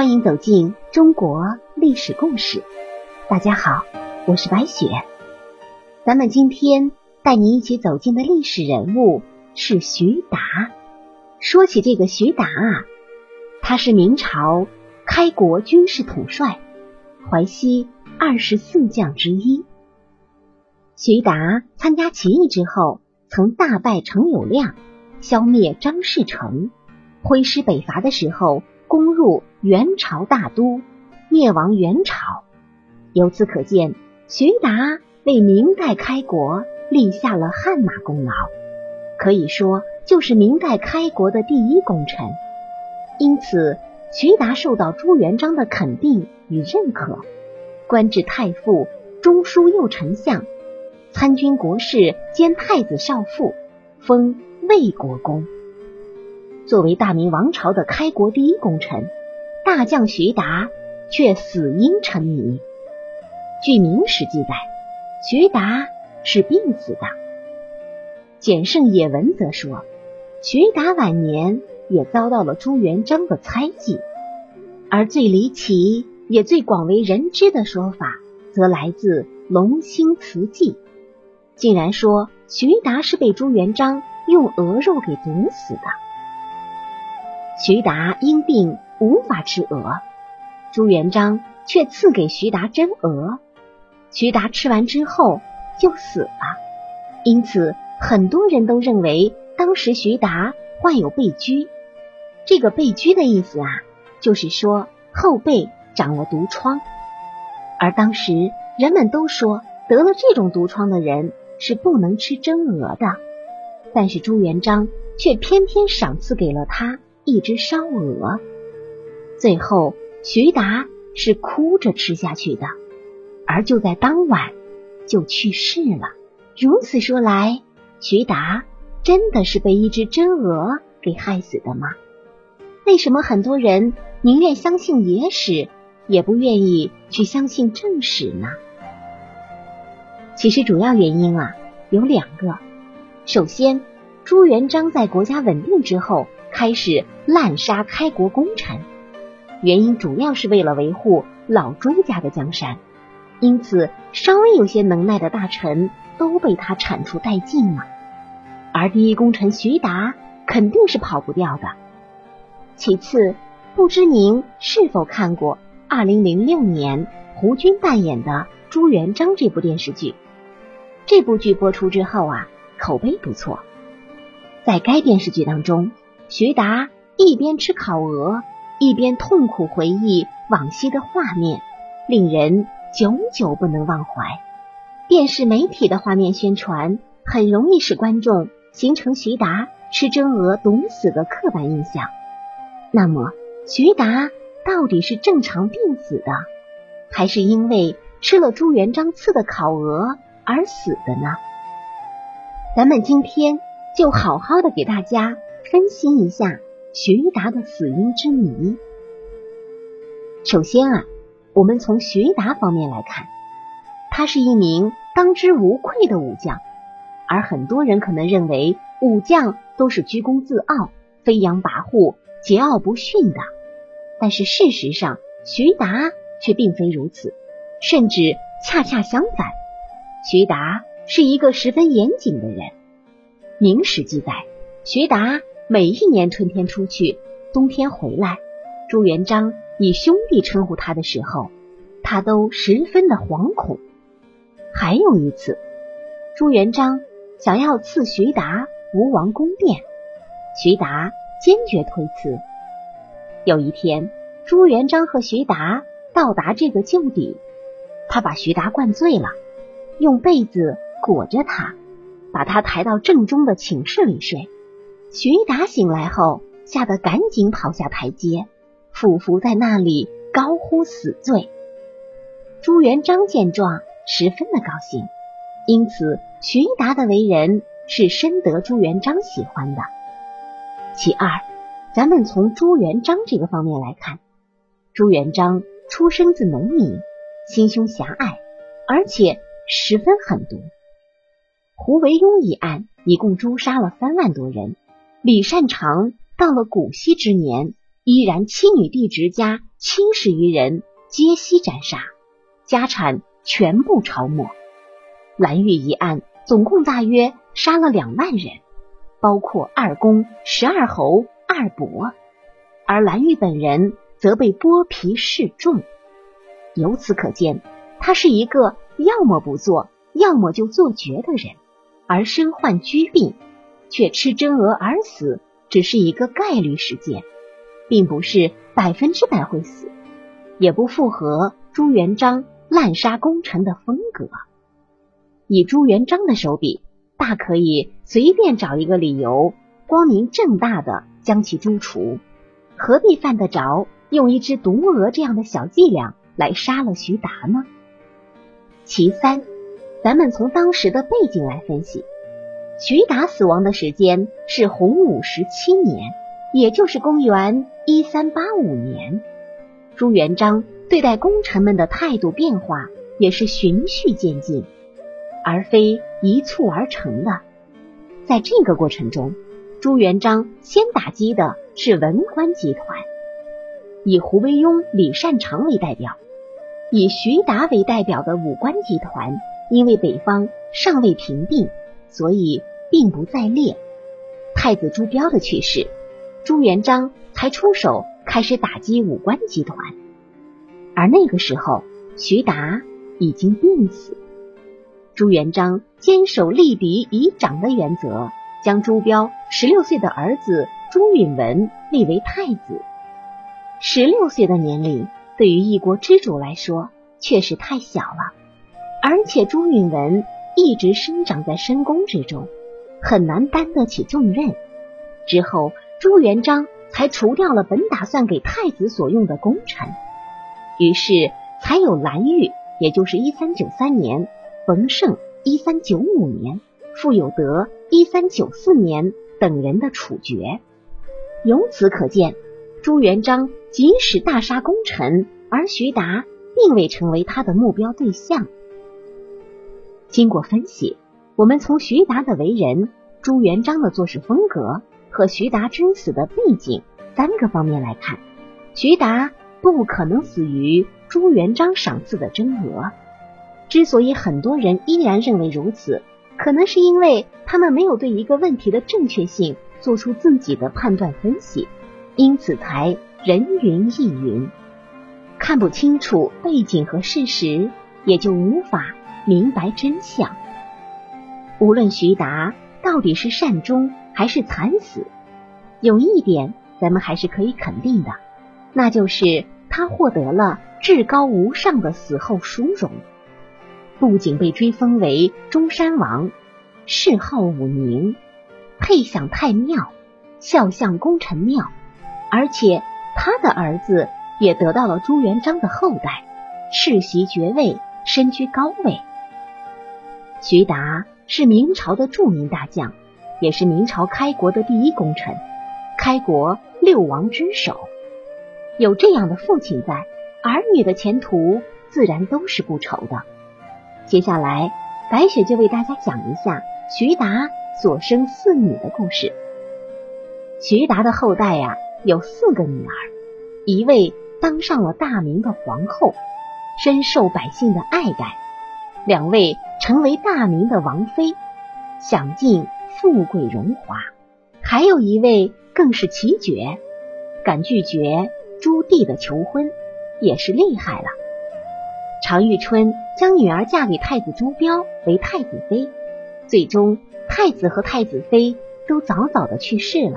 欢迎走进中国历史故事。大家好，我是白雪。咱们今天带你一起走进的历史人物是徐达。说起这个徐达啊，他是明朝开国军事统帅，淮西二十四将之一。徐达参加起义之后，曾大败程友谅，消灭张士诚，挥师北伐的时候，攻入元朝大都，灭亡元朝。由此可见，徐达为明代开国立下了汗马功劳，可以说就是明代开国的第一功臣。因此，徐达受到朱元璋的肯定与认可，官至太傅、中书右丞相。参军国事兼太子少傅，封魏国公。作为大明王朝的开国第一功臣，大将徐达却死因成谜。据《明史》记载，徐达是病死的。简圣野文则说，徐达晚年也遭到了朱元璋的猜忌。而最离奇也最广为人知的说法，则来自《龙兴祠记》。竟然说徐达是被朱元璋用鹅肉给毒死的。徐达因病无法吃鹅，朱元璋却赐给徐达真鹅。徐达吃完之后就死了，因此很多人都认为当时徐达患有背疽。这个背疽的意思啊，就是说后背长了毒疮。而当时人们都说得了这种毒疮的人。是不能吃真鹅的，但是朱元璋却偏偏赏赐给了他一只烧鹅。最后，徐达是哭着吃下去的，而就在当晚就去世了。如此说来，徐达真的是被一只真鹅给害死的吗？为什么很多人宁愿相信野史，也不愿意去相信正史呢？其实主要原因啊有两个。首先，朱元璋在国家稳定之后开始滥杀开国功臣，原因主要是为了维护老朱家的江山，因此稍微有些能耐的大臣都被他铲除殆尽了。而第一功臣徐达肯定是跑不掉的。其次，不知您是否看过二零零六年胡军扮演的朱元璋这部电视剧？这部剧播出之后啊，口碑不错。在该电视剧当中，徐达一边吃烤鹅，一边痛苦回忆往昔的画面，令人久久不能忘怀。电视媒体的画面宣传很容易使观众形成徐达吃真鹅毒死的刻板印象。那么，徐达到底是正常病死的，还是因为吃了朱元璋赐的烤鹅？而死的呢？咱们今天就好好的给大家分析一下徐达的死因之谜。首先啊，我们从徐达方面来看，他是一名当之无愧的武将，而很多人可能认为武将都是居功自傲、飞扬跋扈、桀骜不驯的，但是事实上，徐达却并非如此，甚至恰恰相反。徐达是一个十分严谨的人。明史记载，徐达每一年春天出去，冬天回来，朱元璋以兄弟称呼他的时候，他都十分的惶恐。还有一次，朱元璋想要赐徐达吴王宫殿，徐达坚决推辞。有一天，朱元璋和徐达到达这个旧邸，他把徐达灌醉了。用被子裹着他，把他抬到正中的寝室里睡。徐达醒来后，吓得赶紧跑下台阶，俯伏在那里高呼死罪。朱元璋见状，十分的高兴，因此徐达的为人是深得朱元璋喜欢的。其二，咱们从朱元璋这个方面来看，朱元璋出生自农民，心胸狭隘，而且。十分狠毒。胡惟庸一案一共诛杀了三万多人。李善长到了古稀之年，依然妻女弟侄家七十余人皆悉斩杀，家产全部抄没。蓝玉一案总共大约杀了两万人，包括二公、十二侯、二伯，而蓝玉本人则被剥皮示众。由此可见，他是一个要么不做，要么就做绝的人，而身患疽病却吃真鹅而死，只是一个概率事件，并不是百分之百会死，也不符合朱元璋滥杀功臣的风格。以朱元璋的手笔，大可以随便找一个理由，光明正大的将其诛除，何必犯得着用一只毒鹅这样的小伎俩来杀了徐达呢？其三，咱们从当时的背景来分析，徐达死亡的时间是洪武十七年，也就是公元一三八五年。朱元璋对待功臣们的态度变化也是循序渐进。而非一蹴而成的。在这个过程中，朱元璋先打击的是文官集团，以胡惟庸、李善长为代表；以徐达为代表的武官集团，因为北方尚未平定，所以并不在列。太子朱标的去世，朱元璋才出手开始打击武官集团，而那个时候，徐达已经病死。朱元璋坚守立嫡以长的原则，将朱标十六岁的儿子朱允文立为太子。十六岁的年龄对于一国之主来说确实太小了，而且朱允文一直生长在深宫之中，很难担得起重任。之后，朱元璋才除掉了本打算给太子所用的功臣，于是才有蓝玉，也就是一三九三年。冯胜一三九五年，傅有德一三九四年等人的处决。由此可见，朱元璋即使大杀功臣，而徐达并未成为他的目标对象。经过分析，我们从徐达的为人、朱元璋的做事风格和徐达真死的背景三个方面来看，徐达不可能死于朱元璋赏赐的真额。之所以很多人依然认为如此，可能是因为他们没有对一个问题的正确性做出自己的判断分析，因此才人云亦云，看不清楚背景和事实，也就无法明白真相。无论徐达到底是善终还是惨死，有一点咱们还是可以肯定的，那就是他获得了至高无上的死后殊荣。不仅被追封为中山王，谥号武宁，配享太庙，孝相功臣庙，而且他的儿子也得到了朱元璋的后代，世袭爵位，身居高位。徐达是明朝的著名大将，也是明朝开国的第一功臣，开国六王之首。有这样的父亲在，儿女的前途自然都是不愁的。接下来，白雪就为大家讲一下徐达所生四女的故事。徐达的后代呀，有四个女儿，一位当上了大明的皇后，深受百姓的爱戴；两位成为大明的王妃，享尽富贵荣华；还有一位更是奇绝，敢拒绝朱棣的求婚，也是厉害了。常遇春将女儿嫁给太子朱标为太子妃，最终太子和太子妃都早早的去世了。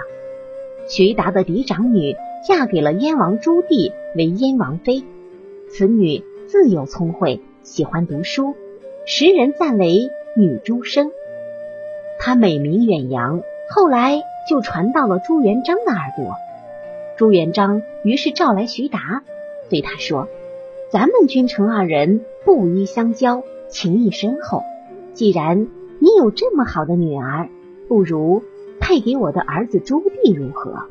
徐达的嫡长女嫁给了燕王朱棣为燕王妃，此女自幼聪慧，喜欢读书，时人赞为女朱生。她美名远扬，后来就传到了朱元璋的耳朵。朱元璋于是召来徐达，对他说。咱们君臣二人不依相交，情谊深厚。既然你有这么好的女儿，不如配给我的儿子朱棣如何？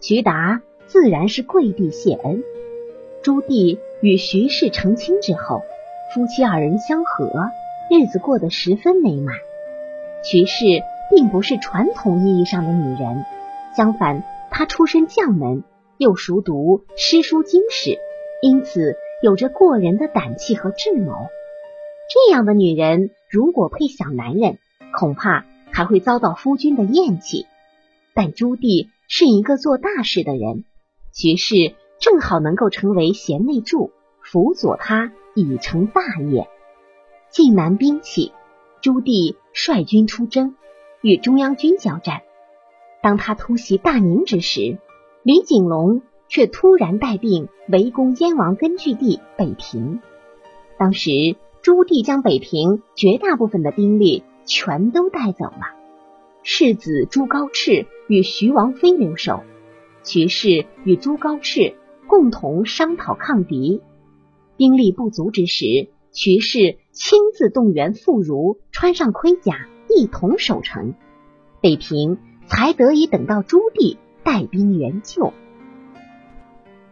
徐达自然是跪地谢恩。朱棣与徐氏成亲之后，夫妻二人相和，日子过得十分美满。徐氏并不是传统意义上的女人，相反，她出身将门，又熟读诗书经史，因此有着过人的胆气和智谋。这样的女人，如果配小男人，恐怕还会遭到夫君的厌弃。但朱棣是一个做大事的人，徐氏正好能够成为贤内助，辅佐他已成大业。晋南兵起，朱棣率军出征，与中央军交战。当他突袭大宁之时，李景隆却突然带兵围攻燕王根据地北平。当时朱棣将北平绝大部分的兵力全都带走了，世子朱高炽与徐王妃留守。徐氏与朱高炽共同商讨抗敌，兵力不足之时，徐氏亲自动员妇孺，穿上盔甲，一同守城。北平才得以等到朱棣带兵援救。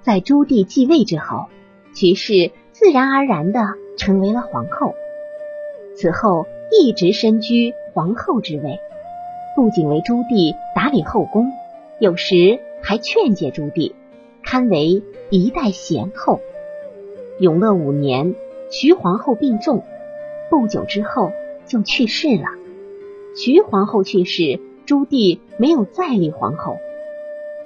在朱棣继位之后，徐氏自然而然的成为了皇后。此后一直身居皇后之位，不仅为朱棣打理后宫，有时还劝诫朱棣，堪为一代贤后。永乐五年，徐皇后病重，不久之后就去世了。徐皇后去世，朱棣没有再立皇后。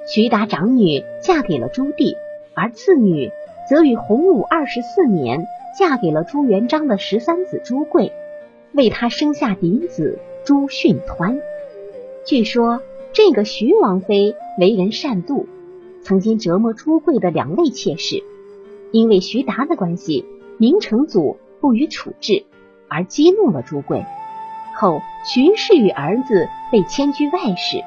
徐达长女嫁给了朱棣。而次女则于洪武二十四年嫁给了朱元璋的十三子朱贵，为他生下嫡子朱训湍。据说这个徐王妃为人善妒，曾经折磨朱贵的两位妾室。因为徐达的关系，明成祖不予处置，而激怒了朱贵。后徐氏与儿子被迁居外室，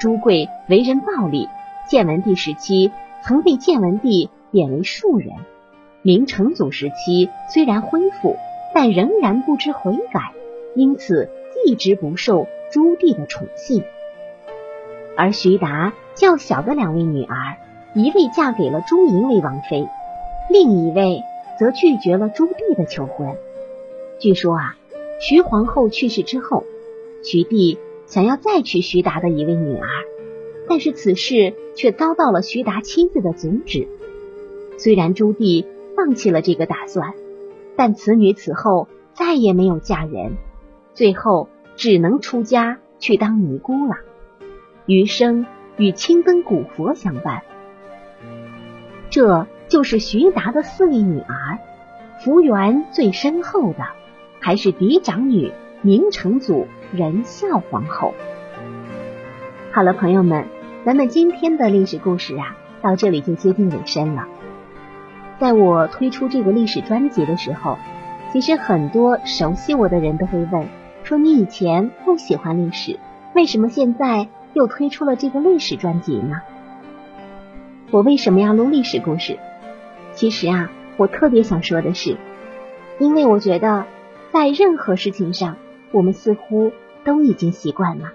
朱贵为人暴戾。建文帝时期。曾被建文帝贬为庶人。明成祖时期虽然恢复，但仍然不知悔改，因此一直不受朱棣的宠幸。而徐达较小的两位女儿，一位嫁给了朱莹为王妃，另一位则拒绝了朱棣的求婚。据说啊，徐皇后去世之后，徐帝想要再娶徐达的一位女儿。但是此事却遭到了徐达妻子的阻止。虽然朱棣放弃了这个打算，但此女此后再也没有嫁人，最后只能出家去当尼姑了，余生与青灯古佛相伴。这就是徐达的四位女儿，福缘最深厚的还是嫡长女明成祖仁孝皇后。好了，朋友们。咱们今天的历史故事啊，到这里就接近尾声了。在我推出这个历史专辑的时候，其实很多熟悉我的人都会问：说你以前不喜欢历史，为什么现在又推出了这个历史专辑呢？我为什么要录历史故事？其实啊，我特别想说的是，因为我觉得在任何事情上，我们似乎都已经习惯了，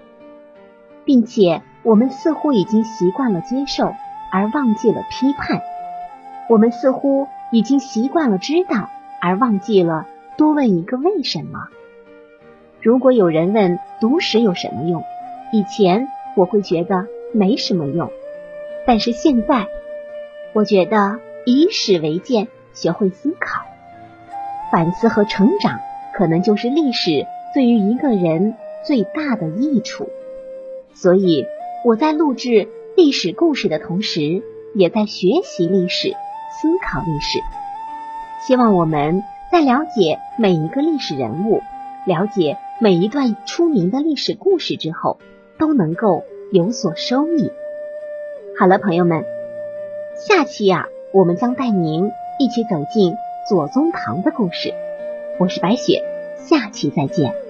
并且。我们似乎已经习惯了接受，而忘记了批判；我们似乎已经习惯了知道，而忘记了多问一个为什么。如果有人问读史有什么用，以前我会觉得没什么用，但是现在我觉得以史为鉴，学会思考、反思和成长，可能就是历史对于一个人最大的益处。所以。我在录制历史故事的同时，也在学习历史、思考历史。希望我们在了解每一个历史人物、了解每一段出名的历史故事之后，都能够有所收益。好了，朋友们，下期呀，我们将带您一起走进左宗棠的故事。我是白雪，下期再见。